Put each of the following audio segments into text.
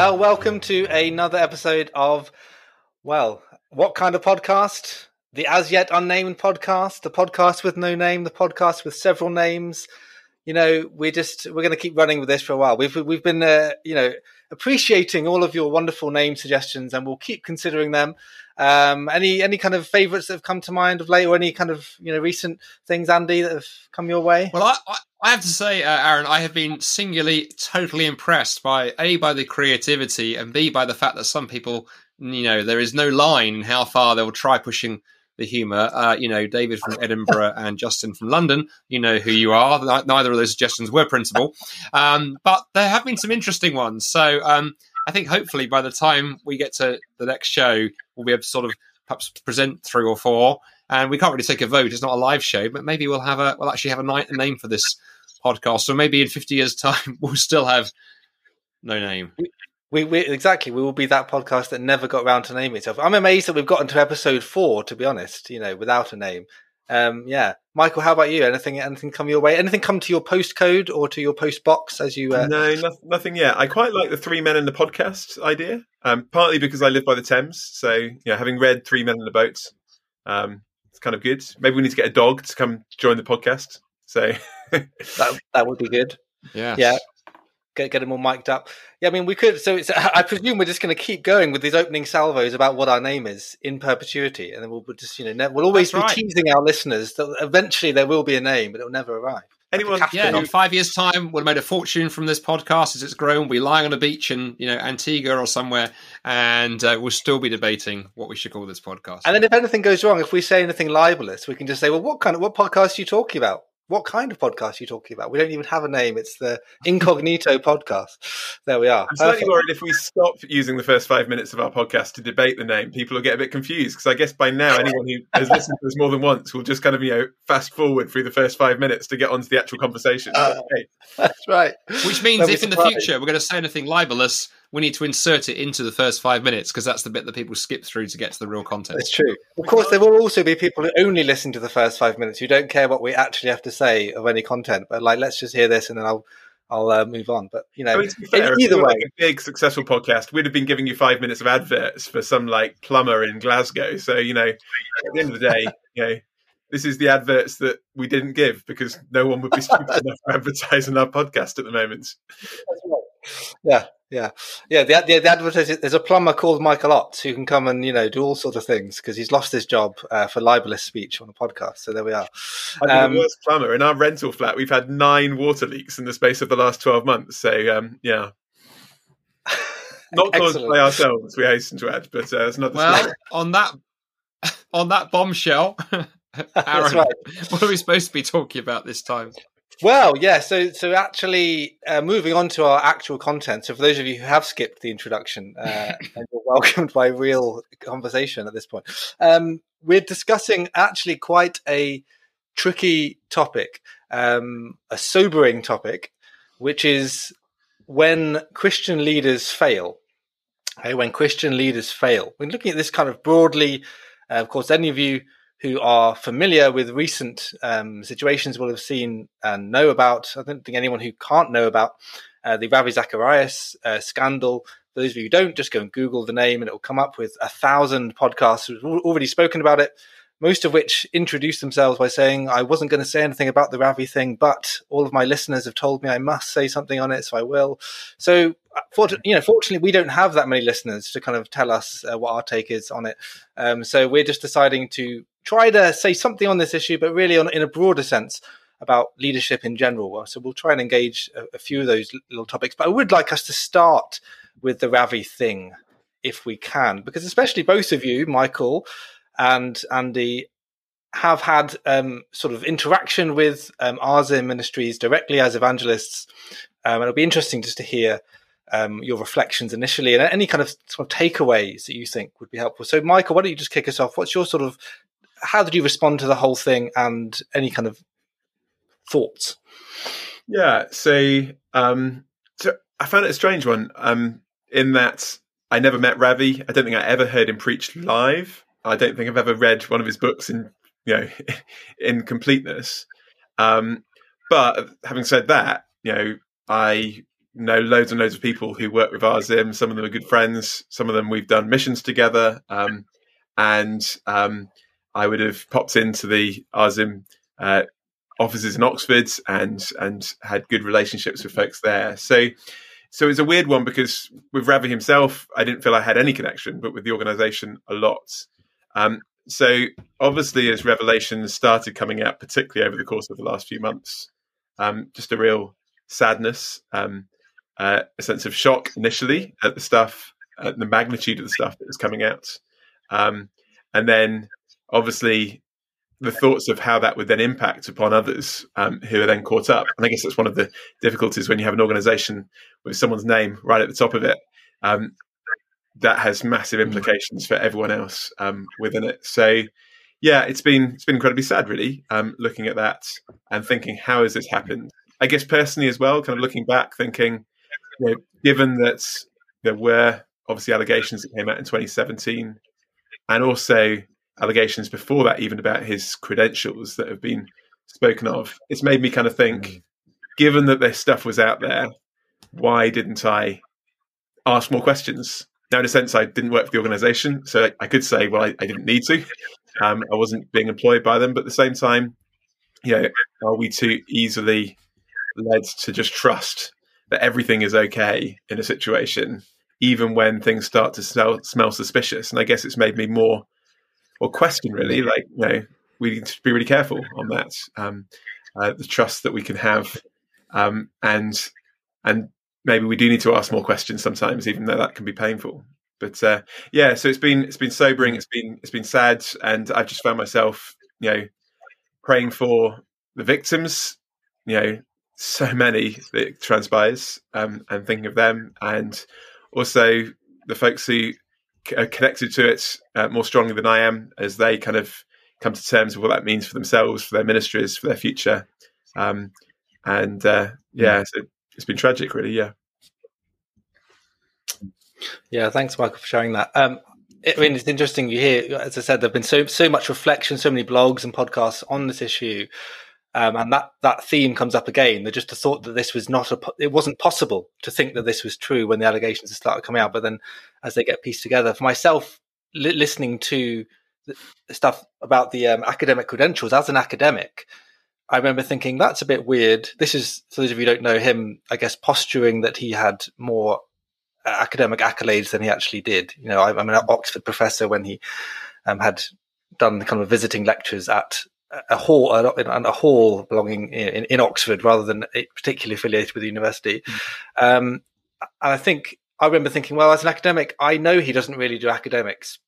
Well, welcome to another episode of, well, what kind of podcast? The as yet unnamed podcast, the podcast with no name, the podcast with several names. You know, we're just we're going to keep running with this for a while. We've we've been, uh, you know, appreciating all of your wonderful name suggestions, and we'll keep considering them. Um, any any kind of favourites that have come to mind of late, or any kind of you know recent things, Andy, that have come your way? Well, I, I, have to say, uh, Aaron, I have been singularly totally impressed by a by the creativity and b by the fact that some people, you know, there is no line in how far they will try pushing the humour. Uh, you know, David from Edinburgh and Justin from London. You know who you are. Neither of those suggestions were principal, um, but there have been some interesting ones. So um, I think hopefully by the time we get to the next show, we'll be able to sort of perhaps present three or four. And we can't really take a vote; it's not a live show, but maybe we'll have a we'll actually have a, night, a name for this podcast. So maybe in 50 years' time, we'll still have no name. We, we exactly we will be that podcast that never got around to naming itself. I'm amazed that we've gotten to episode four, to be honest. You know, without a name. Um, yeah, Michael, how about you? Anything anything come your way? Anything come to your postcode or to your post box as you? Uh... No, no, nothing yet. I quite like the three men in the podcast idea. Um, partly because I live by the Thames, so yeah, having read Three Men in the Boat, um, it's kind of good. Maybe we need to get a dog to come join the podcast. So that that would be good. Yeah, yeah. Get get them all mic'd up. Yeah, I mean we could. So it's. I presume we're just going to keep going with these opening salvos about what our name is in perpetuity, and then we'll just you know we'll always That's be right. teasing our listeners that eventually there will be a name, but it'll never arrive. Anyone? Yeah, in five years' time, we'll have made a fortune from this podcast as it's grown. We'll be lying on a beach in, you know, Antigua or somewhere, and uh, we'll still be debating what we should call this podcast. And then, if anything goes wrong, if we say anything libelous, we can just say, "Well, what kind of what podcast are you talking about?" what kind of podcast are you talking about? We don't even have a name. It's the Incognito podcast. There we are. I'm slightly worried if we stop using the first five minutes of our podcast to debate the name, people will get a bit confused because I guess by now anyone who has listened to us more than once will just kind of you know fast forward through the first five minutes to get onto the actual conversation. Uh, okay. That's right. Which means if in the future we're going to say anything libelous, we need to insert it into the first five minutes because that's the bit that people skip through to get to the real content. It's true. Of course, there will also be people who only listen to the first five minutes who don't care what we actually have to say of any content, but like, let's just hear this and then I'll. I'll uh, move on, but you know, I mean, fair, either way, like a big successful podcast, we'd have been giving you five minutes of adverts for some like plumber in Glasgow. So you know, at the end of the day, you know, this is the adverts that we didn't give because no one would be stupid enough to advertise on our podcast at the moment. Yeah, yeah, yeah. The the, the advertiser, there's a plumber called Michael Ots who can come and you know do all sorts of things because he's lost his job uh, for libelous speech on a podcast. So there we are. I'm the worst plumber in our rental flat. We've had nine water leaks in the space of the last twelve months. So um, yeah. Not caused by ourselves, we hasten to add, but uh, it's not. Well, story. on that on that bombshell, Aaron, right. what are we supposed to be talking about this time? Well, yeah. So, so actually, uh, moving on to our actual content. So, for those of you who have skipped the introduction, uh, and you're welcomed by real conversation at this point, um, we're discussing actually quite a tricky topic, um, a sobering topic, which is when Christian leaders fail. Okay, when Christian leaders fail. We're looking at this kind of broadly. Uh, of course, any of you who are familiar with recent um, situations will have seen and know about. I don't think anyone who can't know about uh, the Ravi Zacharias uh, scandal. For those of you who don't, just go and Google the name and it will come up with a thousand podcasts who've already spoken about it, most of which introduced themselves by saying, I wasn't going to say anything about the Ravi thing, but all of my listeners have told me I must say something on it, so I will. So, uh, you know, fortunately, we don't have that many listeners to kind of tell us uh, what our take is on it. Um, so we're just deciding to try to say something on this issue, but really on, in a broader sense about leadership in general. So we'll try and engage a, a few of those little topics. But I would like us to start with the Ravi thing, if we can, because especially both of you, Michael and Andy, have had um, sort of interaction with um, RZIM Ministries directly as evangelists. Um, it'll be interesting just to hear um, your reflections initially and any kind of sort of takeaways that you think would be helpful. So, Michael, why don't you just kick us off? What's your sort of how did you respond to the whole thing and any kind of thoughts? Yeah, so, um, so I found it a strange one um, in that I never met Ravi. I don't think I ever heard him preach live. I don't think I've ever read one of his books in you know in completeness. Um, but having said that, you know, I know loads and loads of people who work with RZIM. Some of them are good friends. Some of them we've done missions together. Um, and um, I would have popped into the RZIM uh, offices in Oxford and and had good relationships with folks there. So so it's a weird one because with Ravi himself, I didn't feel I had any connection, but with the organisation, a lot. Um, so obviously, as revelations started coming out, particularly over the course of the last few months, um, just a real sadness, um, uh, a sense of shock initially at the stuff, at the magnitude of the stuff that was coming out, um, and then obviously the thoughts of how that would then impact upon others um, who are then caught up. And I guess that's one of the difficulties when you have an organization with someone's name right at the top of it. Um, that has massive mm. implications for everyone else um, within it. So, yeah, it's been it's been incredibly sad, really, um, looking at that and thinking how has this happened. I guess personally as well, kind of looking back, thinking, you know, given that there were obviously allegations that came out in 2017, and also allegations before that, even about his credentials that have been spoken of, it's made me kind of think, mm. given that this stuff was out there, why didn't I ask more questions? Now, in a sense, I didn't work for the organization, so I could say, well, I, I didn't need to. Um, I wasn't being employed by them, but at the same time, you know, are we too easily led to just trust that everything is okay in a situation, even when things start to smell, smell suspicious? And I guess it's made me more or question really like you know we need to be really careful on that um, uh, the trust that we can have um, and and maybe we do need to ask more questions sometimes even though that can be painful. But uh, yeah so it's been it's been sobering it's been it's been sad and i've just found myself you know praying for the victims you know so many that transpires um, and thinking of them and also the folks who connected to it uh, more strongly than I am as they kind of come to terms with what that means for themselves, for their ministries, for their future. Um, and uh, yeah, so it's been tragic, really. Yeah. Yeah, thanks, Michael, for sharing that. Um, I mean, it's interesting. You hear, as I said, there've been so so much reflection, so many blogs and podcasts on this issue, um, and that that theme comes up again. They just the thought that this was not a, it wasn't possible to think that this was true when the allegations started coming out. But then, as they get pieced together, for myself, li- listening to the stuff about the um, academic credentials as an academic, I remember thinking that's a bit weird. This is for those of you who don't know him, I guess posturing that he had more uh, academic accolades than he actually did. You know, I, am an Oxford professor when he um, had done kind of visiting lectures at a hall, a, a hall belonging in, in, Oxford rather than particularly affiliated with the university. Mm. Um, and I think I remember thinking, well, as an academic, I know he doesn't really do academics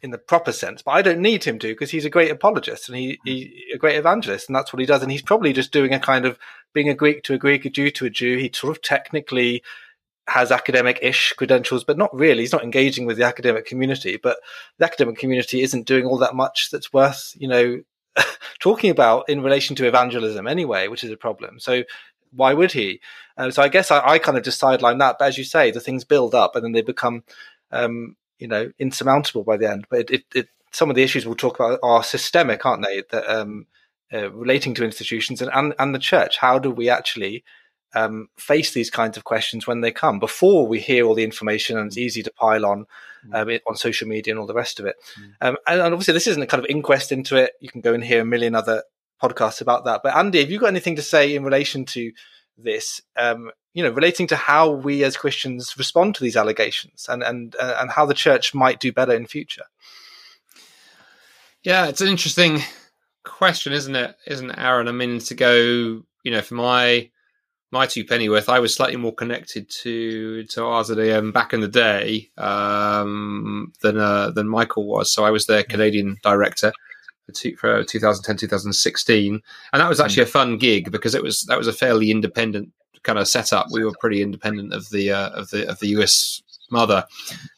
in the proper sense, but I don't need him to because he's a great apologist and he, hmm. he a great evangelist, and that's what he does. And he's probably just doing a kind of being a Greek to a Greek, a Jew to a Jew. He sort of technically has academic-ish credentials, but not really. He's not engaging with the academic community. But the academic community isn't doing all that much that's worth, you know, talking about in relation to evangelism anyway, which is a problem. So why would he? Uh, so I guess I, I, kind of just sideline that. But as you say, the things build up and then they become, um, you know, insurmountable by the end. But it, it, it, some of the issues we'll talk about are systemic, aren't they? That um, uh, relating to institutions and, and, and the church. How do we actually um, face these kinds of questions when they come before we hear all the information and it's easy to pile on mm. um, on social media and all the rest of it. Mm. Um, and, and, obviously, this isn't a kind of inquest into it. You can go and hear a million other podcasts about that. But Andy, have you got anything to say in relation to this? Um, you know, relating to how we as Christians respond to these allegations and and uh, and how the church might do better in future. Yeah, it's an interesting question, isn't it? Isn't it, Aaron? I mean, to go, you know, for my my two pennyworth, I was slightly more connected to to RZIM back in the day um, than uh, than Michael was. So I was their Canadian director for, two, for 2010 2016, and that was actually a fun gig because it was that was a fairly independent kind of setup. We were pretty independent of the uh, of the of the US mother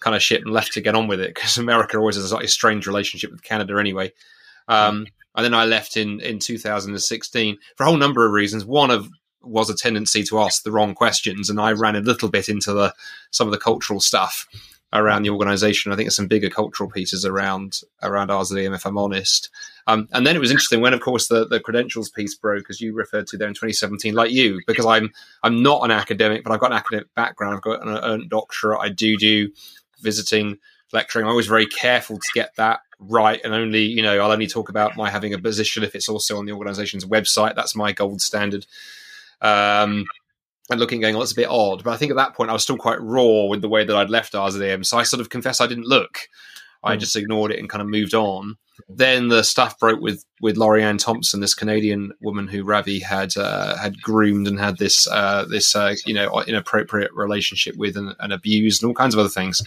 kind of shit and left to get on with it because America always has a slightly strange relationship with Canada anyway. Um, and then I left in in 2016 for a whole number of reasons. One of was a tendency to ask the wrong questions, and I ran a little bit into the some of the cultural stuff around the organization. I think there's some bigger cultural pieces around around RZIM, if I'm honest. Um, and then it was interesting when, of course, the, the credentials piece broke, as you referred to there in 2017, like you, because I'm I'm not an academic, but I've got an academic background. I've got an, a doctorate. I do do visiting lecturing. I'm always very careful to get that right, and only you know I'll only talk about my having a position if it's also on the organisation's website. That's my gold standard. Um, and looking, going, oh, that's a bit odd. But I think at that point I was still quite raw with the way that I'd left RZIM, so I sort of confess I didn't look. I mm. just ignored it and kind of moved on. Then the stuff broke with with Lori-Anne Thompson, this Canadian woman who Ravi had uh, had groomed and had this uh, this uh, you know inappropriate relationship with and, and abused and all kinds of other things.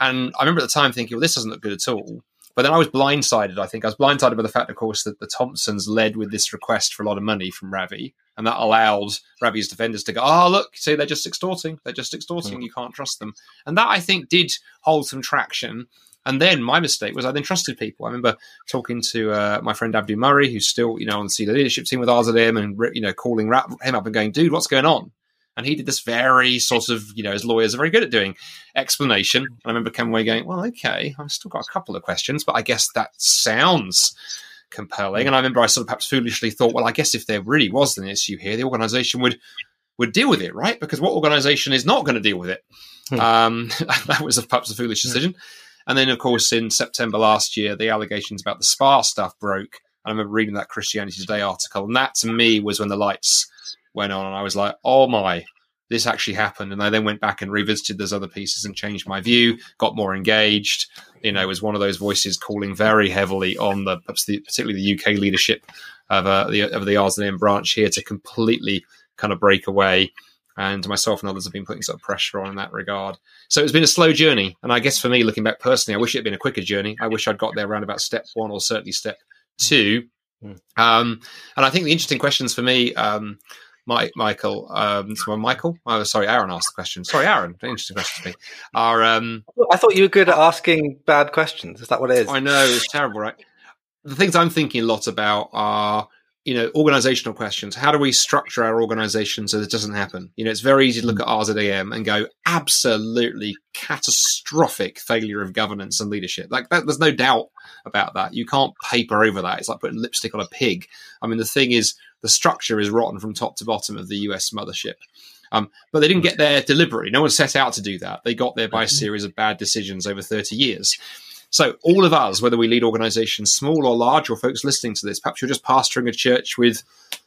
And I remember at the time thinking, well, this doesn't look good at all. But then I was blindsided. I think I was blindsided by the fact, of course, that the Thompsons led with this request for a lot of money from Ravi, and that allowed Ravi's defenders to go, "Oh, look, see, they're just extorting. They're just extorting. Mm. You can't trust them." And that I think did hold some traction. And then my mistake was I then trusted people. I remember talking to uh, my friend Abdu Murray, who's still you know on the senior leadership team with RZIM, and you know calling him up and going, "Dude, what's going on?" And he did this very sort of, you know, as lawyers are very good at doing explanation. And I remember coming away going, well, okay, I've still got a couple of questions, but I guess that sounds compelling. And I remember I sort of perhaps foolishly thought, well, I guess if there really was an issue here, the organization would would deal with it, right? Because what organization is not going to deal with it? Hmm. Um, that was a, perhaps a foolish decision. And then, of course, in September last year, the allegations about the spa stuff broke. And I remember reading that Christianity Today article, and that to me was when the lights went on, and I was like, oh my, this actually happened. And I then went back and revisited those other pieces and changed my view, got more engaged. You know, was one of those voices calling very heavily on the, particularly the UK leadership of uh, the of the RZIM branch here to completely kind of break away. And myself and others have been putting some pressure on in that regard. So it's been a slow journey. And I guess for me, looking back personally, I wish it had been a quicker journey. I wish I'd got there around about step one or certainly step two. Mm. Um, and I think the interesting questions for me, um, Mike, Michael, um, someone, Michael. Oh, sorry, Aaron asked the question. Sorry, Aaron. Interesting question to me. Are um, I thought you were good at asking bad questions. Is that what it is? I know it's terrible, right? The things I'm thinking a lot about are you know organizational questions. How do we structure our organization so this doesn't happen? You know, it's very easy to look at RZIM and go absolutely catastrophic failure of governance and leadership. Like that, there's no doubt about that. You can't paper over that. It's like putting lipstick on a pig. I mean, the thing is the structure is rotten from top to bottom of the US mothership. Um, but they didn't get there deliberately. No one set out to do that. They got there by a series of bad decisions over 30 years. So, all of us, whether we lead organizations, small or large, or folks listening to this, perhaps you're just pastoring a church with,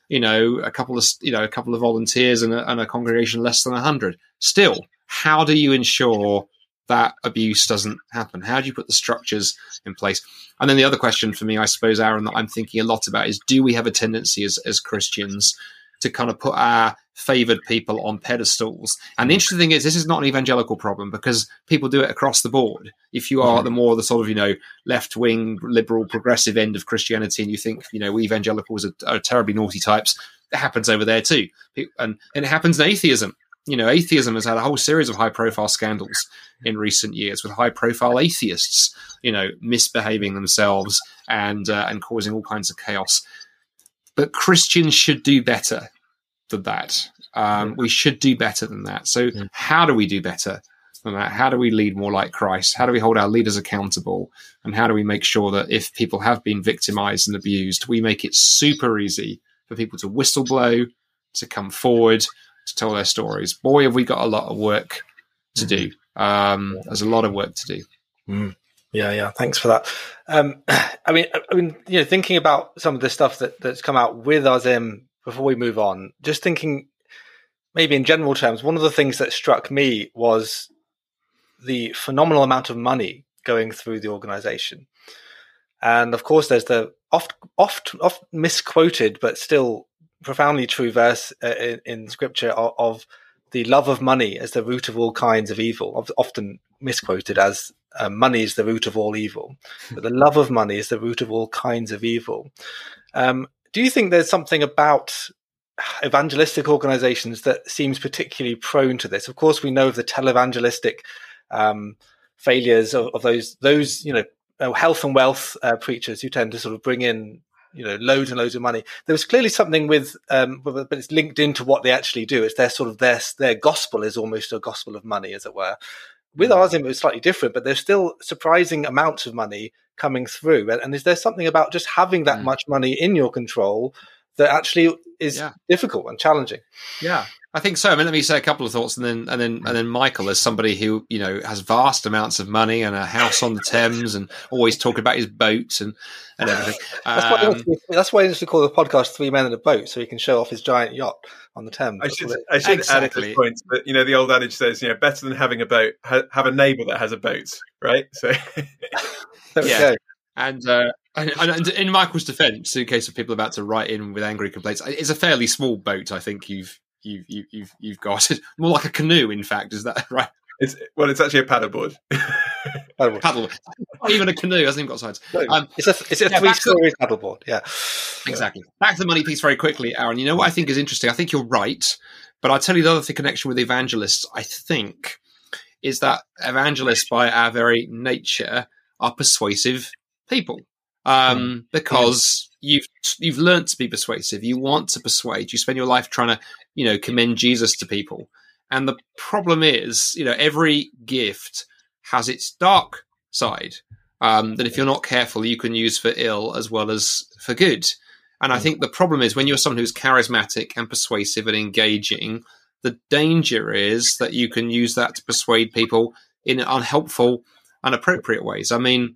you know, a couple of, you know, a couple of volunteers and a, and a congregation less than 100. Still, how do you ensure that abuse doesn't happen? How do you put the structures in place? And then the other question for me, I suppose, Aaron, that I'm thinking a lot about is do we have a tendency as, as Christians to kind of put our favored people on pedestals? And the interesting thing is, this is not an evangelical problem because people do it across the board. If you are mm-hmm. the more the sort of, you know, left wing, liberal, progressive end of Christianity and you think, you know, evangelicals are, are terribly naughty types, it happens over there too. And, and it happens in atheism you know, atheism has had a whole series of high profile scandals in recent years with high profile atheists, you know, misbehaving themselves and uh, and causing all kinds of chaos. But Christians should do better than that. Um, we should do better than that. So, how do we do better than that? How do we lead more like Christ? How do we hold our leaders accountable? And how do we make sure that if people have been victimized and abused, we make it super easy for people to whistleblow, to come forward, to tell their stories. Boy, have we got a lot of work to do. Mm-hmm. Um, there's a lot of work to do. Mm. Yeah, yeah. Thanks for that. Um, I mean, I mean, you know, thinking about some of the stuff that, that's come out with RZIM before we move on, just thinking maybe in general terms, one of the things that struck me was the phenomenal amount of money going through the organization. And of course, there's the oft, oft, oft misquoted, but still profoundly true verse uh, in, in, scripture of, of, the love of money as the root of all kinds of evil, often misquoted as uh, money is the root of all evil. but the love of money is the root of all kinds of evil. Um, do you think there's something about evangelistic organizations that seems particularly prone to this? Of course, we know of the televangelistic um, failures of, of, those those you know uh, health and wealth uh, preachers who tend to sort of bring in you know loads and loads of money. There was clearly something with, um, but it's linked into what they actually do. It's their sort of their their gospel is almost a gospel of money, as it were. with RZIM, it was slightly different, but there's still surprising amounts of money coming through. And, and is there something about just having that mm. much money in your control that actually is yeah. difficult and challenging? Yeah, I think so. I mean, let me say a couple of thoughts, and then and then and then Michael, as somebody who you know has vast amounts of money and a house on the Thames, and always talking about his boats and and everything. that's, um, why that's why he used to call the podcast Three Men in a Boat, so he can show off his giant yacht on the Thames. I should, I should exactly. add a point, but you know, the old adage says, you know, better than having a boat, ha- have a neighbour that has a boat, right? So, yeah. And, uh, and, and, in Michael's defence, in case of people about to write in with angry complaints, it's a fairly small boat. I think you've you've you've you've got it more like a canoe. In fact, is that right? It's well, it's actually a paddleboard. paddleboard. paddle. Not even a canoe. Hasn't even got sides. Um, it's a it's a yeah, three-story paddleboard. Yeah, exactly. Back to the money piece very quickly, Aaron. You know what I think is interesting. I think you're right, but I'll tell you the other thing, connection with evangelists. I think is that evangelists, by our very nature, are persuasive people um, because you've you've learned to be persuasive. You want to persuade. You spend your life trying to you know commend Jesus to people. And the problem is, you know, every gift has its dark side um, that if you're not careful, you can use for ill as well as for good. And I mm. think the problem is when you're someone who's charismatic and persuasive and engaging, the danger is that you can use that to persuade people in unhelpful, inappropriate ways. I mean,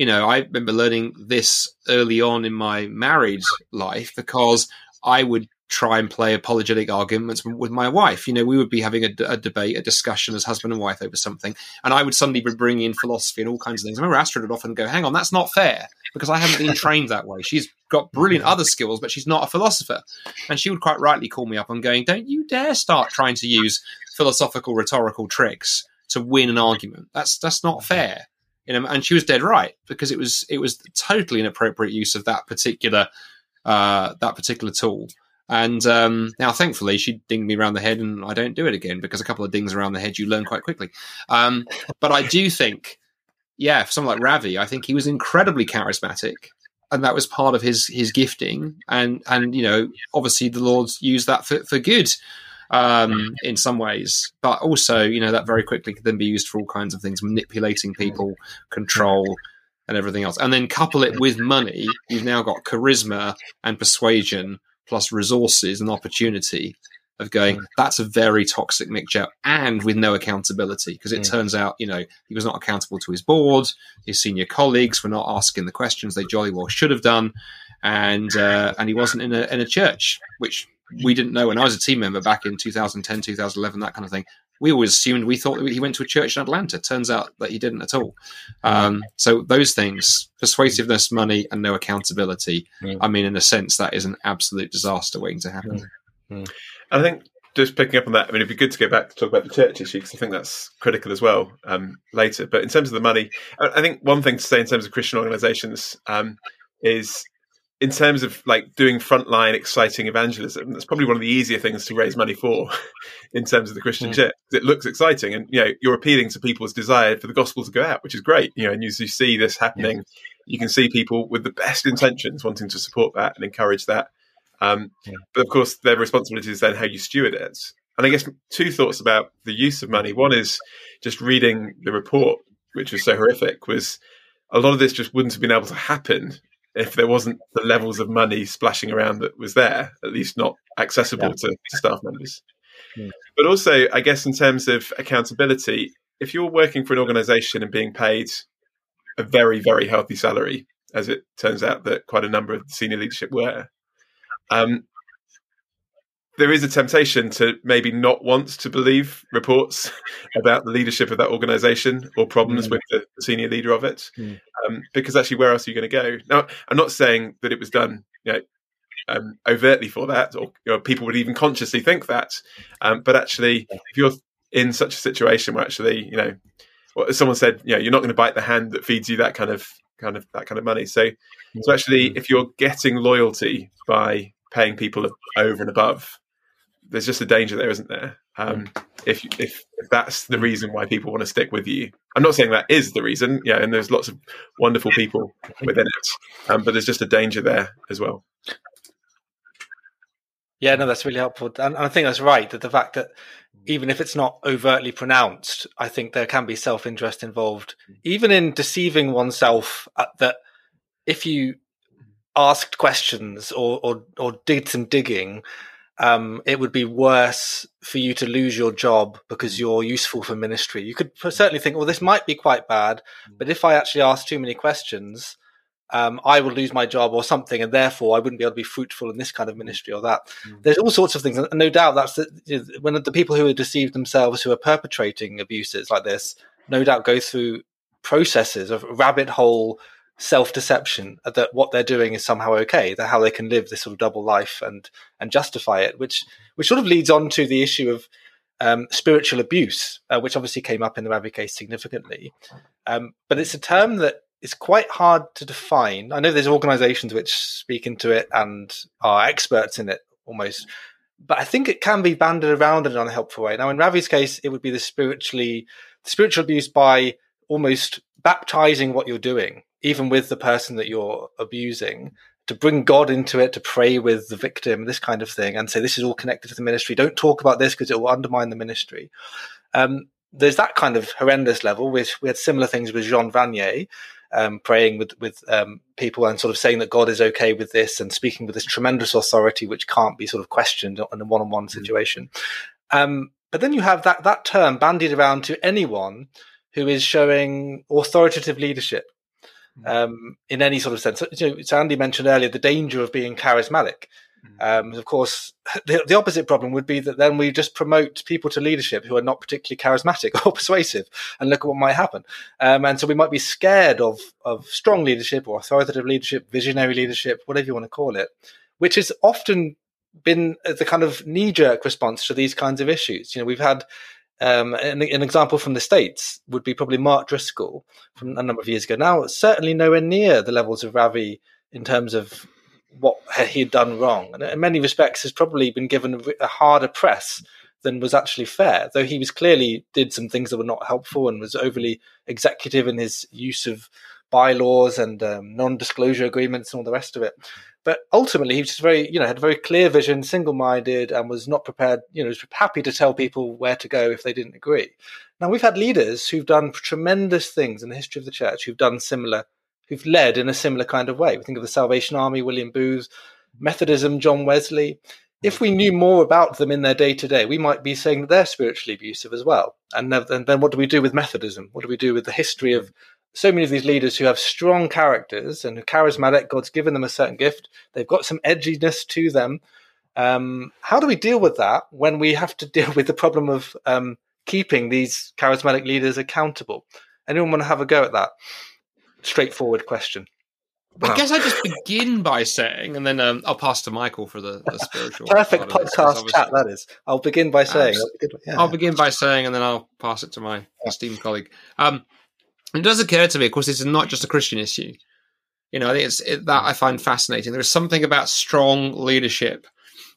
you know, I remember learning this early on in my married life because I would try and play apologetic arguments with my wife. You know, we would be having a, a, debate, a discussion as husband and wife over something, and I would suddenly be bringing in philosophy and all kinds of things. I remember Astrid would often go, "Hang on, that's not fair," because I haven't been trained that way. She's got brilliant other skills, but she's not a philosopher. And she would quite rightly call me up and going, "Don't you dare start trying to use philosophical rhetorical tricks to win an argument. That's that's not fair." And she was dead right because it was it was totally inappropriate use of that particular uh, that particular tool. And um, now, thankfully, she dinged me around the head, and I don't do it again because a couple of dings around the head you learn quite quickly. Um, but I do think, yeah, for someone like Ravi, I think he was incredibly charismatic, and that was part of his his gifting. And and you know, obviously, the Lord's used that for for good um, in some ways, but also, you know, that very quickly could then be used for all kinds of things, manipulating people, control, and everything else. And then couple it with money, you've now got charisma and persuasion plus resources and opportunity of going, mm. that's a very toxic mixture and with no accountability. Because it mm. turns out, you know, he was not accountable to his board, his senior colleagues were not asking the questions they jolly well should have done. And uh, and he wasn't in a in a church, which we didn't know when I was a team member back in 2010, 2011, that kind of thing. We always assumed we thought he went to a church in Atlanta. Turns out that he didn't at all. Um, so those things, persuasiveness, money, and no accountability. Mm. I mean, in a sense, that is an absolute disaster waiting to happen. Mm. Mm. I think just picking up on that, I mean, it'd be good to go back to talk about the church issue because I think that's critical as well um, later. But in terms of the money, I think one thing to say in terms of Christian organisations um, is in terms of like doing frontline exciting evangelism, that's probably one of the easier things to raise money for in terms of the Christian mm. church. It looks exciting and, you know, you're appealing to people's desire for the gospel to go out, which is great. You know, and as you see this happening, yeah. you can see people with the best intentions wanting to support that and encourage that. Um, yeah. But of course, their responsibility is then how you steward it. And I guess two thoughts about the use of money. One is just reading the report, which was so horrific, was a lot of this just wouldn't have been able to happen if there wasn't the levels of money splashing around that was there, at least not accessible yeah. to, staff members. But also, I guess, in terms of accountability, if you're working for an organization and being paid a very, very healthy salary, as it turns out that quite a number of senior leadership were, um, there is a temptation to maybe not want to believe reports about the leadership of that organization or problems mm. with the, senior leader of it, mm. Um, because actually, where else are you going to go? Now, I'm not saying that it was done, you know, um, overtly for that, or you know, people would even consciously think that, um, but actually, if you're in such a situation where actually, you know, well, someone said, you know, you're not going to bite the hand that feeds you that kind of kind of that kind of money. So, so actually, mm. if you're getting loyalty by paying people over and above there's just a danger there, isn't there? Um, mm. if, if, if that's the reason why people want to stick with you, I'm not saying that is the reason. Yeah, and there's lots of wonderful people within it, um, but there's just a danger there as well. Yeah, no, that's really helpful, and I think that's right. That the fact that even if it's not overtly pronounced, I think there can be self interest involved, even in deceiving oneself. Uh, that if you asked questions or or, or did some digging, um, it would be worse for you to lose your job because you're useful for ministry. You could certainly think, well, this might be quite bad, but if I actually ask too many questions, um, I will lose my job or something, and therefore I wouldn't be able to be fruitful in this kind of ministry or that. Mm. There's all sorts of things, and no doubt that's the, you know, when the people who are deceived themselves, who are perpetrating abuses like this, no doubt go through processes of rabbit hole self deception that what they're doing is somehow okay, that how they can live this sort of double life and and justify it, which which sort of leads on to the issue of um, spiritual abuse, uh, which obviously came up in the Ravi case significantly. Um, but it's a term that is quite hard to define. I know there's organisations which speak into it and are experts in it almost, but I think it can be banded around in an unhelpful way. Now, in Ravi's case, it would be the spiritually spiritual abuse by almost baptizing what you're doing even with the person that you're abusing, to bring God into it, to pray with the victim, this kind of thing, and say this is all connected to the ministry. Don't talk about this because it will undermine the ministry. Um, there's that kind of horrendous level. We, we had similar things with Jean Vanier, um, praying with with um, people and sort of saying that God is okay with this and speaking with this tremendous authority which can't be sort of questioned in a one-on-one mm. situation. Um, but then you have that that term bandied around to anyone who is showing authoritative leadership. Um, in any sort of sense. So, so, Andy mentioned earlier the danger of being charismatic. Mm. Um, of course, the, the, opposite problem would be that then we just promote people to leadership who are not particularly charismatic or persuasive, and look at what might happen. Um, and so we might be scared of of strong leadership or authoritative leadership, visionary leadership, whatever you want to call it, which has often been the kind of knee jerk response to these kinds of issues. You know, we've had um, an, an, example from the States would be probably Mark Driscoll from a number of years ago. Now, certainly nowhere near the levels of Ravi in terms of what he had done wrong. And in many respects, has probably been given a harder press than was actually fair, though he was clearly did some things that were not helpful and was overly executive in his use of bylaws and um, non-disclosure agreements and all the rest of it. But ultimately, he was just very, you know, had a very clear vision, single-minded, and was not prepared. You know, was happy to tell people where to go if they didn't agree. Now we've had leaders who've done tremendous things in the history of the church, who've done similar, who've led in a similar kind of way. We think of the Salvation Army, William Booth, Methodism, John Wesley. If we knew more about them in their day to day, we might be saying that they're spiritually abusive as well. And then what do we do with Methodism? What do we do with the history of so many of these leaders who have strong characters and are charismatic, God's given them a certain gift, they've got some edginess to them. Um, how do we deal with that when we have to deal with the problem of um, keeping these charismatic leaders accountable? Anyone want to have a go at that? Straightforward question. I guess I just begin by saying, and then um, I'll pass to Michael for the, the spiritual. Perfect podcast chat, that is. I'll begin by saying. I'll begin, yeah. I'll begin, by saying, and then I'll pass it to my esteemed colleague. Um, it does occur to me, of course, this is not just a Christian issue. You know, I think it's it, that I find fascinating. There is something about strong leadership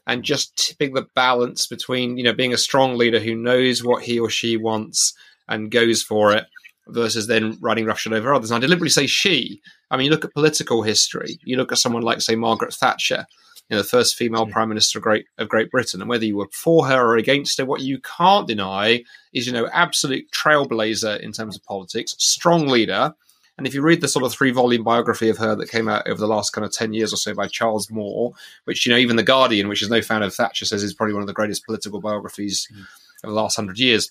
and just tipping the balance between, you know, being a strong leader who knows what he or she wants and goes for it versus then riding roughshod over others. And I deliberately say she. I mean, you look at political history, you look at someone like, say, Margaret Thatcher, you know, the first female prime minister of Great of Great Britain, and whether you were for her or against her, what you can't deny is, you know, absolute trailblazer in terms of politics, strong leader. And if you read the sort of three volume biography of her that came out over the last kind of 10 years or so by Charles Moore, which, you know, even The Guardian, which is no fan of Thatcher, says is probably one of the greatest political biographies mm. of the last hundred years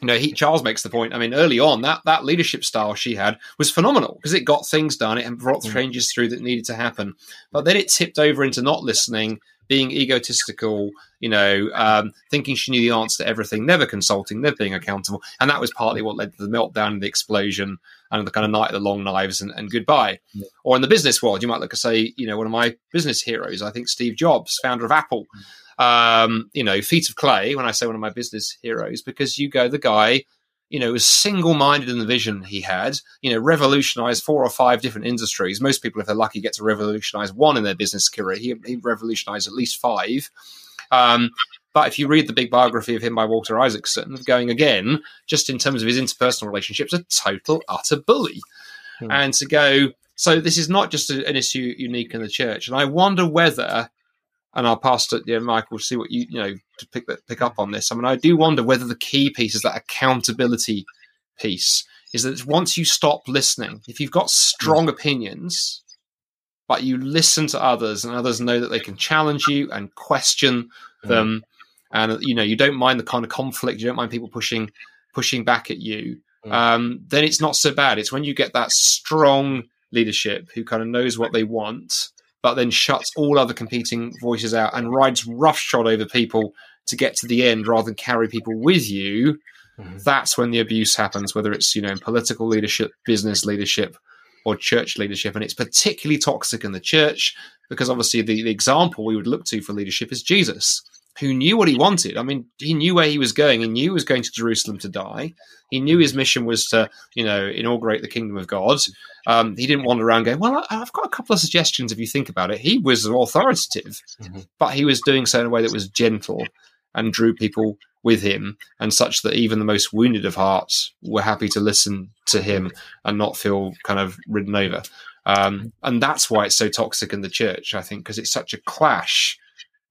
you know, he, Charles makes the point. I mean, early on, that that leadership style she had was phenomenal because it got things done, it brought mm. changes through that needed to happen. But then it tipped over into not listening, being egotistical, you know, um, thinking she knew the answer to everything, never consulting, never being accountable, and that was partly what led to the meltdown and the explosion and the kind of night of the long knives and, and goodbye. Yeah. Or in the business world, you might look at say, you know, one of my business heroes, I think Steve Jobs, founder of Apple. Mm um, you know, feet of clay when I say one of my business heroes, because you go, the guy, you know, was single minded in the vision he had, you know, revolutionized four or five different industries. Most people, if they're lucky, get to revolutionize one in their business career. He, he revolutionized at least five. Um, but if you read the big biography of him by Walter Isaacson, going again, just in terms of his interpersonal relationships, a total utter bully. Hmm. And to go, so this is not just a, an issue unique in the church. And I wonder whether and I'll pass to you know, Michael see what you you know to pick that pick up on this. I mean, I do wonder whether the key piece is that accountability piece. Is that once you stop listening, if you've got strong opinions, but you listen to others and others know that they can challenge you and question mm. them, and you know you don't mind the kind of conflict, you don't mind people pushing pushing back at you, mm. um, then it's not so bad. It's when you get that strong leadership who kind of knows what they want but then shuts all other competing voices out and rides roughshod over people to get to the end rather than carry people with you, mm-hmm. that's when the abuse happens, whether it's, you know, in political leadership, business leadership, or church leadership. And it's particularly toxic in the church because obviously the, the example we would look to for leadership is Jesus who knew what he wanted. I mean, he knew where he was going. He knew he was going to Jerusalem to die. He knew his mission was to, you know, inaugurate the kingdom of God. Um, he didn't wander around going, "Well, I've got a couple of suggestions." If you think about it, he was authoritative, mm-hmm. but he was doing so in a way that was gentle and drew people with him, and such that even the most wounded of hearts were happy to listen to him and not feel kind of ridden over. Um, and that's why it's so toxic in the church, I think, because it's such a clash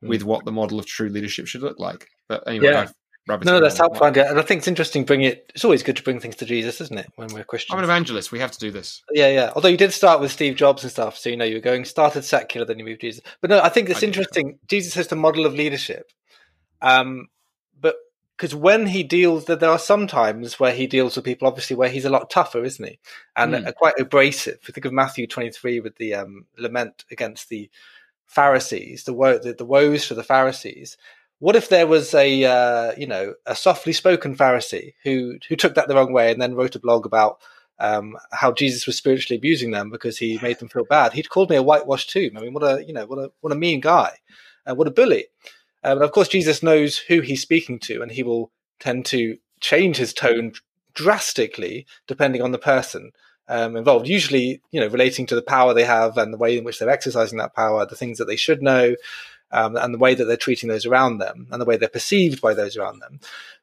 Hmm. with what the model of true leadership should look like. But anyway, yeah. No, that's helpful. And I think it's interesting. Bring it. It's always good to bring things to Jesus, isn't it? When we're Christians. I'm an evangelist. We have to do this. Yeah, yeah. Although you did start with Steve Jobs and stuff, so you know you were going started secular, then you moved Jesus. But no, I think it's I interesting. Jesus is the model of leadership. Um, but because when he deals, that there are some times where he deals with people, obviously, where he's a lot tougher, isn't he? And mm. quite abrasive. Think of Matthew 23 with the um, lament against the Pharisees, the, wo- the, the woes for the Pharisees. What if there was a uh, you know a softly spoken Pharisee who who took that the wrong way and then wrote a blog about um, how Jesus was spiritually abusing them because he made them feel bad? He'd called me a whitewashed tomb. I mean, what a you know what a what a mean guy, uh, what a bully. Um, and of course, Jesus knows who he's speaking to, and he will tend to change his tone drastically depending on the person um, involved, usually, you know, relating to the power they have and the way in which they're exercising that power, the things that they should know, um, and the way that they're treating those around them, and the way they're perceived by those around them.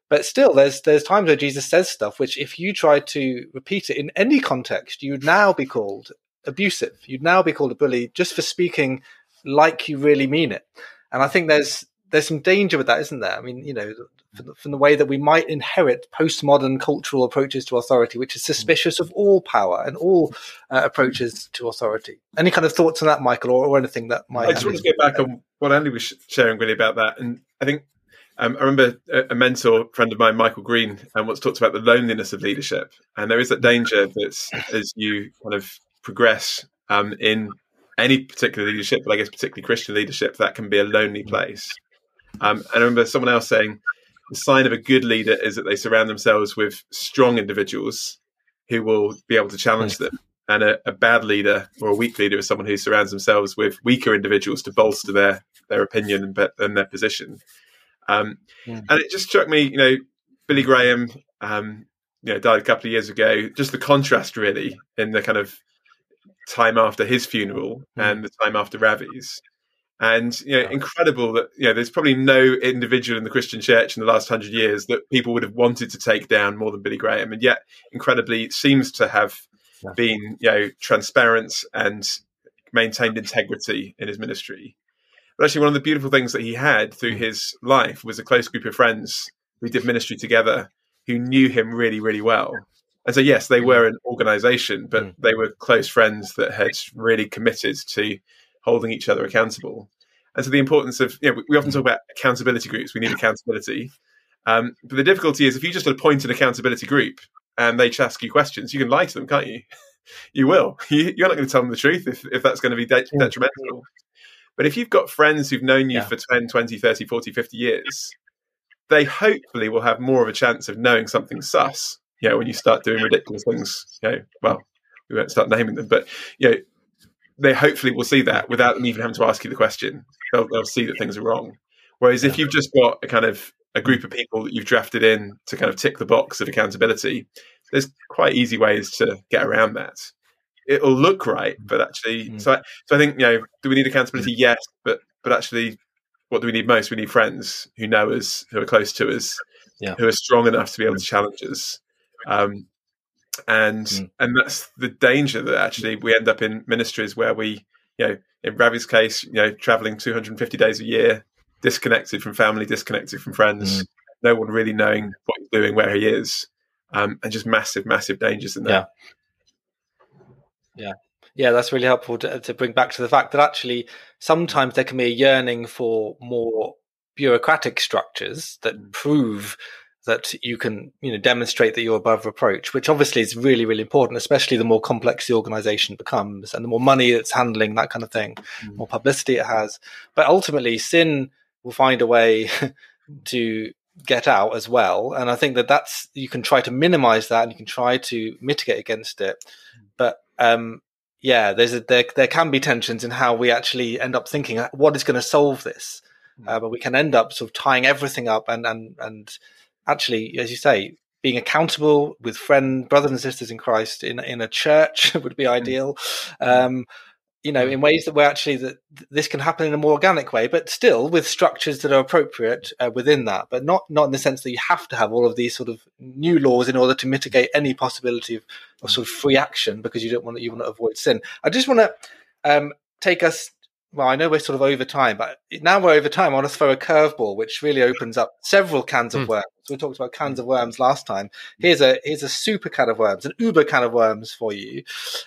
But still, there's there's times where Jesus says stuff which, if you try to repeat it in any context, you would now be called abusive. You'd now be called a bully just for speaking like you really mean it. And I think there's there's some danger with that, isn't there? I mean, you know, from the, from the, way that we might inherit postmodern cultural approaches to authority, which is suspicious of all power and all uh, approaches to authority. Any kind of thoughts on that, Michael, or, or anything that might? I just want to get back on what Andy was sharing really about that, and I think um, I remember a, a, mentor friend of mine, Michael Green, um, once talked about the loneliness of leadership, and there is that danger that as you kind of progress um, in any particular leadership, but I guess particularly Christian leadership, that can be a lonely place. Um, and I remember someone else saying the sign of a good leader is that they surround themselves with strong individuals who will be able to challenge them. And a, a, bad leader or a weak leader is someone who surrounds themselves with weaker individuals to bolster their their opinion and, and their position. Um, yeah. And it just struck me, you know, Billy Graham, um, you know, died a couple of years ago. Just the contrast, really, in the kind of time after his funeral mm. and the time after Ravi's. And you know, incredible that you know there's probably no individual in the Christian church in the last hundred years that people would have wanted to take down more than Billy Graham, and yet incredibly seems to have been you know transparent and maintained integrity in his ministry. But actually, one of the beautiful things that he had through his life was a close group of friends who did ministry together who knew him really, really well. And so, yes, they were an organization, but mm. they were close friends that had really committed to holding each other accountable. And so the importance of, you know, we often talk about accountability groups. We need accountability. Um, but the difficulty is if you just appoint an accountability group and they ask you questions, you can lie to them, can't you? you will. You, are not going to tell them the truth if, if that's going to be de- detrimental. But if you've got friends who've known you yeah. for 10, 20, 30, 40, 50 years, they hopefully will have more of a chance of knowing something sus. You know, when you start doing ridiculous things, you know, well, we won't start naming them, but you know, they hopefully will see that without them even having to ask you the question. They'll, they'll see that things are wrong. Whereas if you've just got a kind of a group of people that you've drafted in to kind of tick the box of accountability, there's quite easy ways to get around that. It'll look right, but actually, mm. so I, so I think you know, do we need accountability? Mm. Yes, but but actually, what do we need most? We need friends who know us, who are close to us, yeah. who are strong enough to be able to challenge us. Um, and mm. and that's the danger that actually we end up in ministries where we you know, in Ravi's case, you know, traveling 250 days a year, disconnected from family, disconnected from friends, mm. no one really knowing what he's doing, where he is, um, and just massive, massive dangers in there. Yeah. Yeah. Yeah, that's really helpful to, to bring back to the fact that actually sometimes there can be a yearning for more bureaucratic structures that mm. prove that you can you know demonstrate that you're above reproach which obviously is really really important especially the more complex the organization becomes and the more money it's handling that kind of thing mm. more publicity it has but ultimately sin will find a way to get out as well and i think that that's you can try to minimize that and you can try to mitigate against it mm. but um yeah there's a there, there can be tensions in how we actually end up thinking what is going to solve this mm. uh, but we can end up sort of tying everything up and and and actually, as you say, being accountable with friend brothers and sisters in Christ in in a church would be mm. ideal. Um, you know, in ways that we're actually that this can happen in a more organic way, but still with structures that are appropriate uh, within that, but not not in the sense that you have to have all of these sort of new laws in order to mitigate any possibility of, of sort of free action because you don't want to, you want to avoid sin. I just want to um, take us well, I know we're sort of over time, but now we're over time. I want to throw a curveball, which really opens up several cans of mm. Worms. We talked about cans of worms last time. Here's a here's a super can of worms, an uber can of worms for you.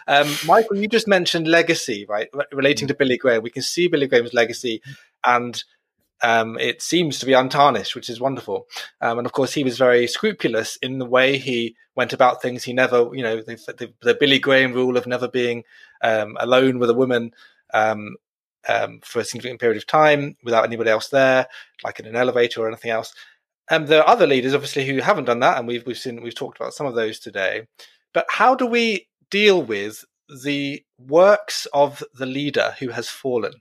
Um, Michael, you just mentioned legacy, right? Relating mm. to Billy Graham, we can see Billy Graham's legacy, and um, it seems to be untarnished, which is wonderful. Um, and of course, he was very scrupulous in the way he went about things. He never, you know, the, the, the Billy Graham rule of never being um, alone with a woman um, um, for a significant period of time without anybody else there, like in an elevator or anything else. Um, there are other leaders, obviously, who haven't done that, and we've we've seen we've talked about some of those today. But how do we deal with the works of the leader who has fallen?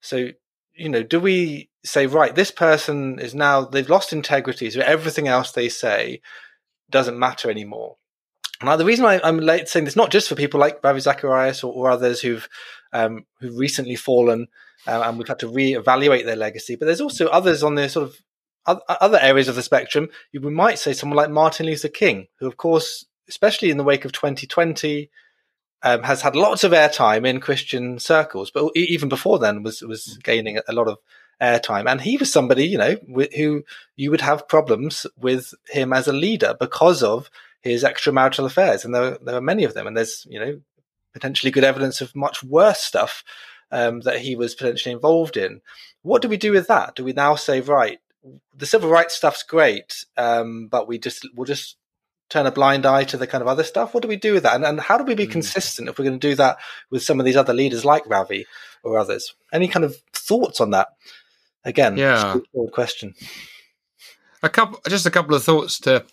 So, you know, do we say, right, this person is now they've lost integrity, so everything else they say doesn't matter anymore? Now, the reason I, am saying this not just for people like Ravi Zacharias or, or others who've um, who've recently fallen, uh, and we've had to re-evaluate their legacy, but there's also others on the sort of other areas of the spectrum. We might say someone like Martin Luther King, who, of course, especially in the wake of 2020, um, has had lots of airtime in Christian circles, but even before then was was gaining a lot of airtime. And he was somebody, you know, who you would have problems with him as a leader because of his extramarital affairs, and there there are many of them. And there's you know potentially good evidence of much worse stuff um, that he was potentially involved in. What do we do with that? Do we now say right? The civil rights stuff's great, um, but we just we'll just turn a blind eye to the kind of other stuff? What do we do with that? And, and how do we be mm. consistent if we're going to do that with some of these other leaders like Ravi or others? Any kind of thoughts on that? Again, yeah, question. A couple, just a couple of thoughts to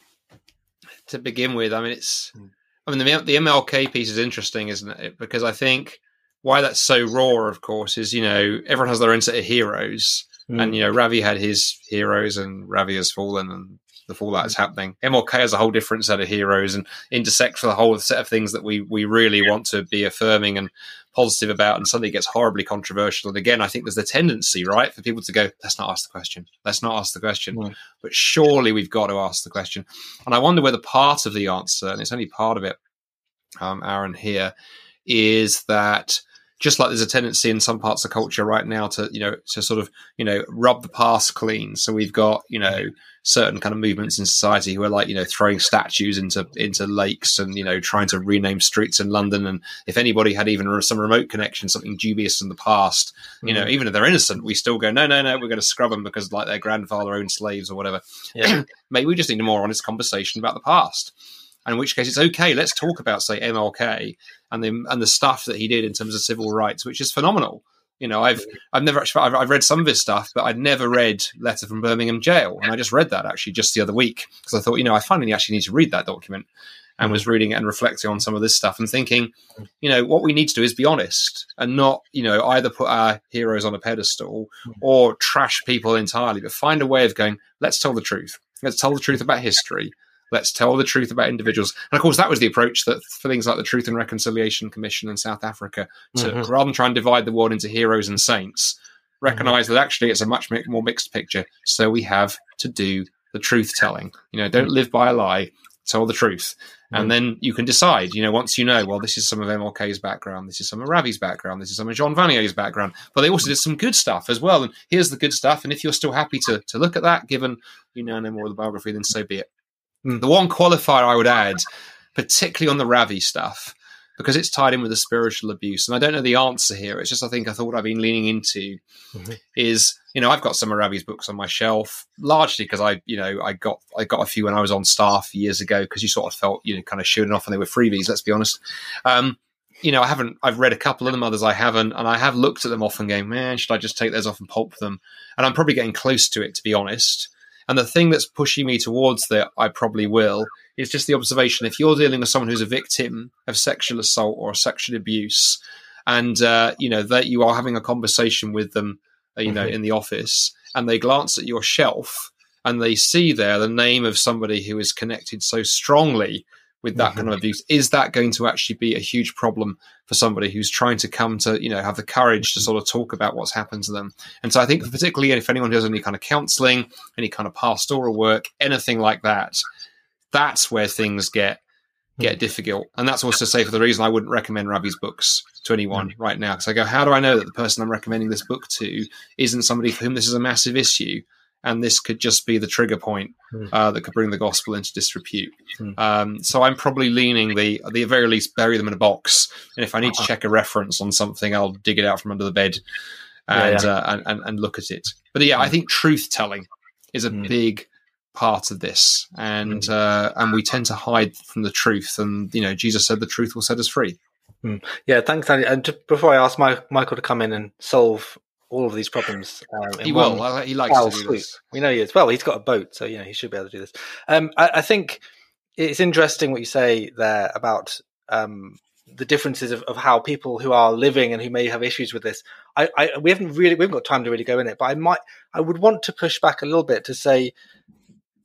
to begin with. I mean, it's, hmm. I mean, the, the MLK piece is interesting, isn't it? Because I think why that's so raw, of course, is, you know, everyone has their own set of heroes. Mm. And, you know, Ravi had his heroes and Ravi has fallen and the fallout is happening. MLK has a whole different set of heroes and intersects with a whole set of things that we, we really want to be affirming and positive about and suddenly gets horribly controversial. And again, I think there's the tendency, right, for people to go, let's not ask the question. Let's not ask the question. Mm. But surely we've got to ask the question. And I wonder whether part of the answer, and it's only part of it, um, Aaron, here, is that just like there's a tendency in some parts of culture right now to you know to sort of you know rub the past clean so we've got you know certain kind of movements in society who are like you know throwing statues into into lakes and you know trying to rename streets in london and if anybody had even some remote connection something dubious in the past you know mm. even if they're innocent we still go no no no we're going to scrub them because like their grandfather owned slaves or whatever yeah. maybe we just need a more honest conversation about the past in which case it's okay. Let's talk about say MLK and the and the stuff that he did in terms of civil rights, which is phenomenal. You know, I've I've never actually I've, I've read some of his stuff, but I'd never read Letter from Birmingham Jail, and I just read that actually just the other week because I thought, you know, I finally actually need to read that document, and was reading it and reflecting on some of this stuff and thinking, you know, what we need to do is be honest and not, you know, either put our heroes on a pedestal or trash people entirely, but find a way of going, let's tell the truth. Let's tell the truth about history. Let's tell the truth about individuals. And of course, that was the approach that for things like the Truth and Reconciliation Commission in South Africa, to mm-hmm. rather than try and divide the world into heroes and saints, recognize mm-hmm. that actually it's a much more mixed picture. So we have to do the truth telling. You know, don't live by a lie. tell the truth. And then you can decide, you know, once you know, well, this is some of MLK's background, this is some of Ravi's background, this is some of Jean Vanier's background. But they also did some good stuff as well. And here's the good stuff. And if you're still happy to, to look at that, given you know no more of the biography, then so be it. Mm. The one qualifier I would add, particularly on the Ravi stuff, because it's tied in with the spiritual abuse. And I don't know the answer here. It's just I think I thought I've been leaning into Mhm. is you know I've got some of Ravi's books on my shelf largely because I you know I got I got a few when I was on staff years ago because you sort of felt you know kind of shooting off and they were freebies. Let's be honest. Um, you know, I haven't. I've read a couple of them, others I haven't, and I have looked at them often, going, "Man, should I just take those off and pulp them?" And I'm probably getting close to it, to be honest. And the thing that's pushing me towards that, I probably will, is just the observation. If you're dealing with someone who's a victim of sexual assault or sexual abuse, and uh, you know that you are having a conversation with them, uh, you know, Mhm. in the office, and they glance at your shelf and they see there the name of somebody who is connected so strongly with that kind of mm-hmm. abuse, is that going to actually be a huge problem for somebody who's trying to come to, you know, have the courage to mm-hmm. sort of talk about what's happened to them? And so I think, mm-hmm. particularly if anyone does any kind of counselling, any kind of pastoral work, anything like that, that's where things get get difficult. And that's also say for the reason I wouldn't recommend Ravi's books to anyone right now. Because I go, how do I know that the person I'm recommending this book to isn't somebody for whom this is a massive issue? And this could just be the trigger point Hmm. uh, that could bring the gospel into disrepute. Hmm. Um, so I'm probably leaning the, at the very least, bury them in a box. And if I need to check a reference on something, I'll dig it out from under the bed and yeah. Uh, and, and, and look at it. But yeah, I think truth telling is a Hmm. big part of this, and uh, and we tend to hide from the truth. And you know, Jesus said the truth will set us free. Yeah, thanks, Andy. And just before I ask my, Michael to come in and solve all of these problems, um, He will. I- He likes foul to do swoop. this. We know he is. Well, he's got a boat, so you know he should be able to do this. Um, I, I think it's interesting what you say there about um, the differences of, of how people who are living and who may have issues with this. I, I we haven't really we haven't got time to really go in it, but I might I would want to push back a little bit to say.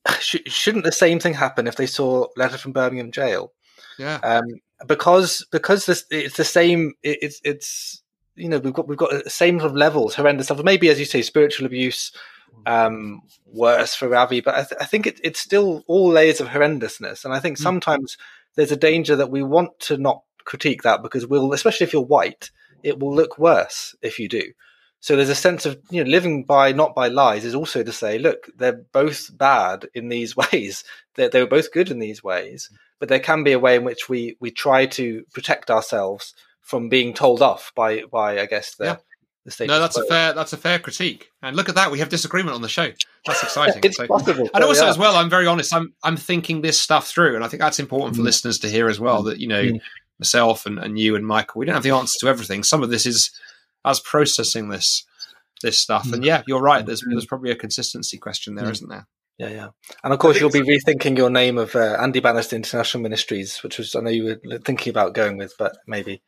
Sh- shouldn't the same thing happen if they saw letter from Birmingham jail? Yeah. um, because because this it's the same. It, it's it's you know we've got we've got the same sort of levels, horrendous stuff. Maybe as you say, spiritual abuse, um, worse for Ravi, but I, th- I think it, it's still all layers of horrendousness. And I think Mm. sometimes there's a danger that we want to not critique that because we'll, especially if you're white, it will look worse if you do. So there's a sense of you know living by not by lies is also to say, look, they're both bad in these ways. They they were both good in these ways, but there can be a way in which we we try to protect ourselves from being told off by by I guess the Yeah. the state. No, that's a fair that's a fair critique. And look at that, we have disagreement on the show. That's exciting. It's So- possible, and also yeah. as well, I'm very honest. I'm I'm thinking this stuff through, and I think that's important for Mm. listeners to hear as well. That you know, Mm. myself and, and you and Michael, we don't have the answer to everything. Some of this is us processing this this stuff. And yeah, you're right. There's Mm. there's probably a consistency question there, Mm. not there? Yeah, yeah. And of course, you'll be rethinking your name of uh, Andy Bannister International Ministries, which was I know you were thinking about going with, but maybe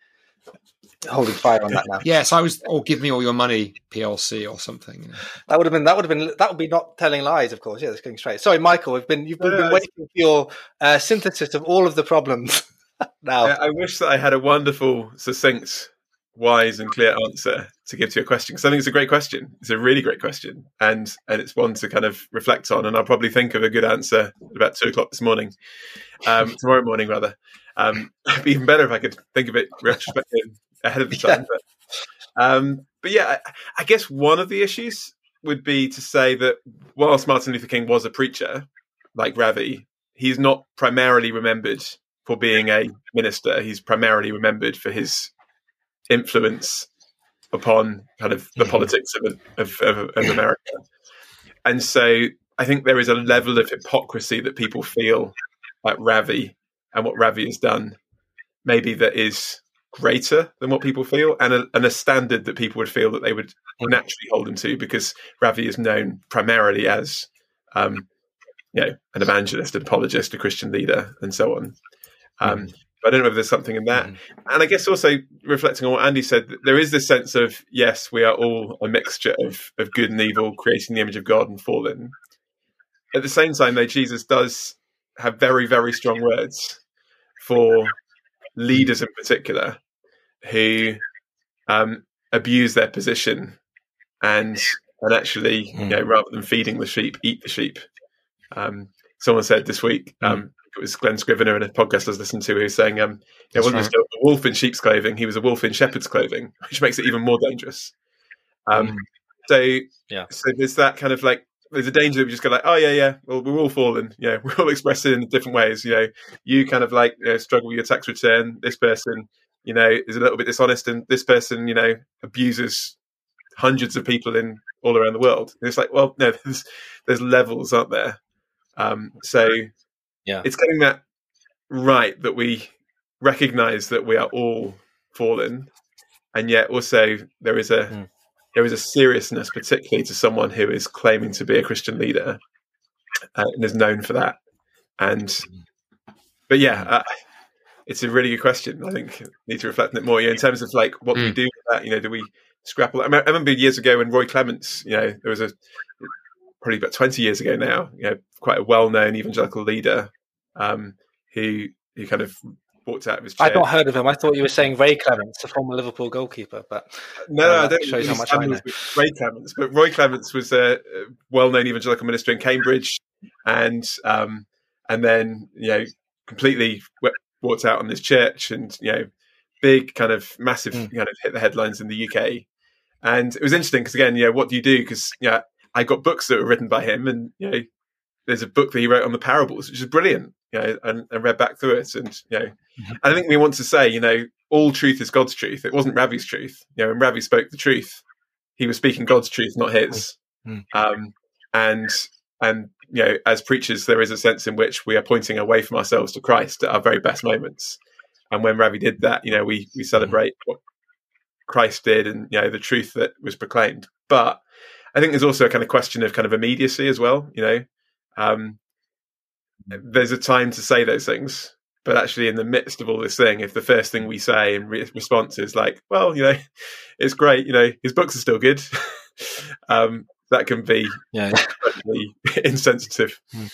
holding fire on that now. Yes, I was. Or give me all your money, PLC or something. you know. That would have been that would have been that would be not telling lies, of course. Yeah, that's going straight. Sorry, Michael. We've been you've No, been waiting for your uh, synthesis of all of the problems. now, I I wish that I had a wonderful, succinct, wise, and clear answer to give to your question because I think it's a great question. It's a really great question, and and it's one to kind of reflect on. And I'll probably think of a good answer at about two o'clock this morning, um, tomorrow morning rather. Um, it'd be even better if I could think of it retrospectively ahead of the time. But, um, but yeah, I, I guess one of the issues would be to say that whilst Martin Luther King was a preacher, like Ravi, he's not primarily remembered for being a minister. He's primarily remembered for his influence upon kind of the Mhm. politics of, of, of, of America. And so I think there is a level of hypocrisy that people feel at Ravi and what Ravi has done, maybe that is greater than what people feel, and a, and a standard that people would feel that they would naturally hold him to, because Ravi is known primarily as, um, you know, an evangelist, an apologist, a Christian leader, and so on. Um, but I don't know if there's something in that. Mhm. And I guess also reflecting on what Andy said, there is this sense of yes, we are all a mixture of of good and evil, creating the image of God and fallen. At the same time, though, Jesus does have very, very strong words for leaders in particular who um, abuse their position and and actually, you know, rather than feeding the sheep, eat the sheep. Um, someone said this week, um, it was Glen Scrivener in a podcast I was listening to who was saying, um, yeah, wasn't right. just a wolf in sheep's clothing, he was a wolf in shepherd's clothing, which makes it even more dangerous. Um, mm. So, yeah. so there's that kind of like there's a danger that we just go like, oh yeah, yeah, well we're all fallen, yeah, we're all expressing in different ways. You know, you kind of like you know, struggle with your tax return. This person, you know, is a little bit dishonest, and this person, you know, abuses hundreds of people in all around the world. And it's like, well, no, there's there's levels, aren't there? Um, so yeah, it's getting that right that we recognize that we are all fallen, and yet also there is a mm there is a seriousness, particularly to someone who is claiming to be a Christian leader uh, and is known for that. And, but yeah, uh, it's a really good question. I think need to reflect on it more. You know, in terms of like what mm. do we do with that? You know, do we scrapple? I, mean, I remember years ago when Roy Clements, you know, there was a probably about twenty years ago now. You know, quite a well-known evangelical leader um, who who kind of walked out of his chair. I'd not heard of him. I thought you were saying Ray Clements, a former Liverpool goalkeeper. But no, no, uh, I don't. Shows how much I know. Ray Clements, but Roy Clements was a well-known evangelical minister in Cambridge, and um, and then you know completely walked out on this church, and you know big kind of massive mm. kind of hit the headlines in the UK. And it was interesting because again, you know, what do you do? Because yeah, I got books that were written by him, and you know, there's a book that he wrote on the parables, which is brilliant you know, and, and read back through it. And, you know, mm-hmm. I think we want to say, you know, all truth is God's truth. It wasn't Ravi's truth. You know, when Ravi spoke the truth, he was speaking God's truth, not his. Mm-hmm. Um, and, and, you know, as preachers, there is a sense in which we are pointing away from ourselves to Christ at our very best moments. And when Ravi did that, you know, we, we celebrate what Christ did and, you know, the truth that was proclaimed. But I think there's also a kind of question of kind of immediacy as well, you know. Um, there's a time to say those things. But actually, in the midst of all this thing, if the first thing we say in re- response is like, "Well, you know, it's great. You know, his books are still good," um, that can be yeah. insensitive. Mm.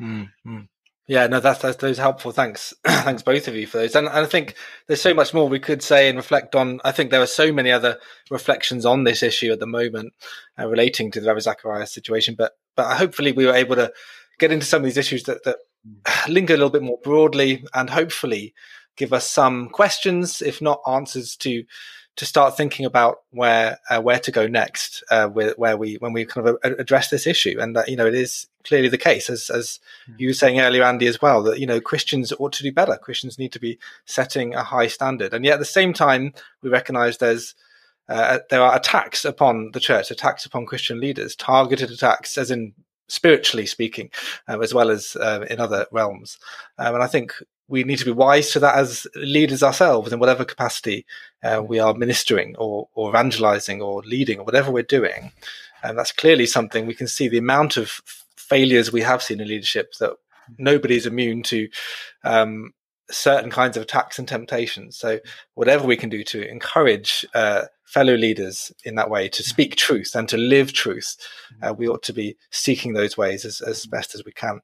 Mm. Mm. Yeah, no, that's, that's those helpful. Thanks, thanks both of you for those. And, and, I think there's so much more we could say and reflect on. I think there are so many other reflections on this issue at the moment uh, relating to the Ravi Zacharias situation. But but hopefully we were able to get into some of these issues that, that linger a little bit more broadly and hopefully give us some questions, if not answers, to to start thinking about where uh, where to go next, uh, where, where, we when we kind of address this issue, and that you know it is clearly the case, as as mm. you were saying earlier, Andy, as well, that you know Christians ought to do better. Christians need to be setting a high standard, and yet at the same time, we recognise there's uh, there are attacks upon the church, attacks upon Christian leaders, targeted attacks, as in spiritually speaking, um, as well as uh, in other realms. Um, and I think we need to be wise to that as leaders ourselves in whatever capacity uh, we are ministering or, or evangelizing or leading or whatever we're doing. And that's clearly something we can see the amount of failures we have seen in leadership that nobody's immune to um, certain kinds of attacks and temptations. So, whatever we can do to encourage uh, fellow leaders in that way to speak truth and to live truth, uh, we ought to be seeking those ways as, as best as we can.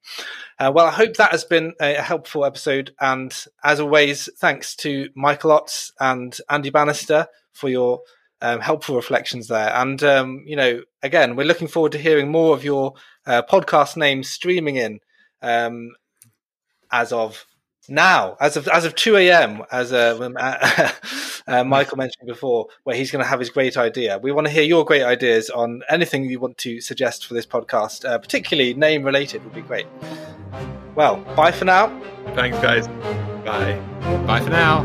Uh, well, I hope that has been a, helpful episode. And as always, thanks to Michael Ots and Andy Bannister for your um, helpful reflections there. And, um, you know, again, we're looking forward to hearing more of your uh, podcast names streaming in um, as of now, as of as of two a.m., as uh, uh, uh, Michael mentioned before, where he's going to have his great idea. We want to hear your great ideas on anything you want to suggest for this podcast, uh, particularly name related would be great. Well, bye for now. Thanks, guys. Bye. Bye for now.